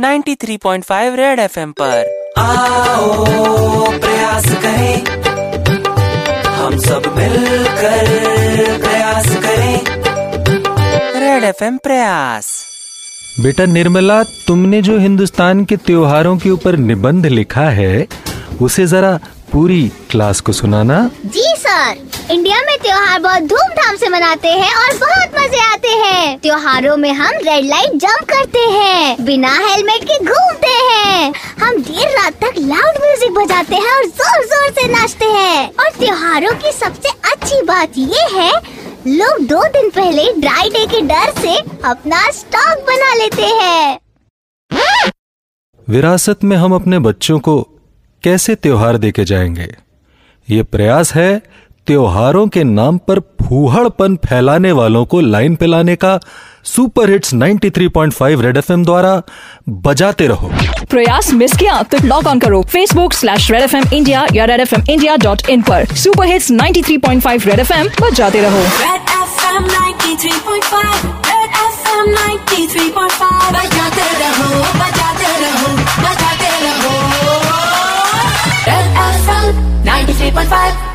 93.5 red FM पर। आओ प्रयास करें। हम सब मिलकर प्रयास करें। रेड एफएम प्रयास। बेटा निर्मला तुमने जो हिंदुस्तान के त्योहारों के ऊपर निबंध लिखा है उसे जरा पूरी क्लास को सुनाना। जी सर इंडिया में त्योहार बहुत धूमधाम से मनाते हैं और बहुत मज़े आते त्योहारों में हम रेड लाइट जंप करते हैं। बिना हेलमेट के घूमते हैं। हम देर रात तक लाउड म्यूज़िक बजाते हैं और ज़ोर ज़ोर से नाचते हैं। और त्योहारों की सबसे अच्छी बात ये है, लोग दो दिन पहले ड्राई डे के डर से अपना स्टॉक बना लेते हैं। विरासत में हम अपने बच्चों को कैसे त्योहार देके जाएँगे? ये प्रयास है त्योहारों के नाम पर फूहड़पन फैलाने वालों को लाइन पे लाने का सुपर हिट्स 93.5 रेड एफएम द्वारा बजाते रहो। प्रयास मिस किया तो लॉग ऑन करो Facebook slash red F M India या red F M India dot in पर। Super hits 93.5 red F M बजाते रहो। Red F M 93.5 red F M रहो बजाते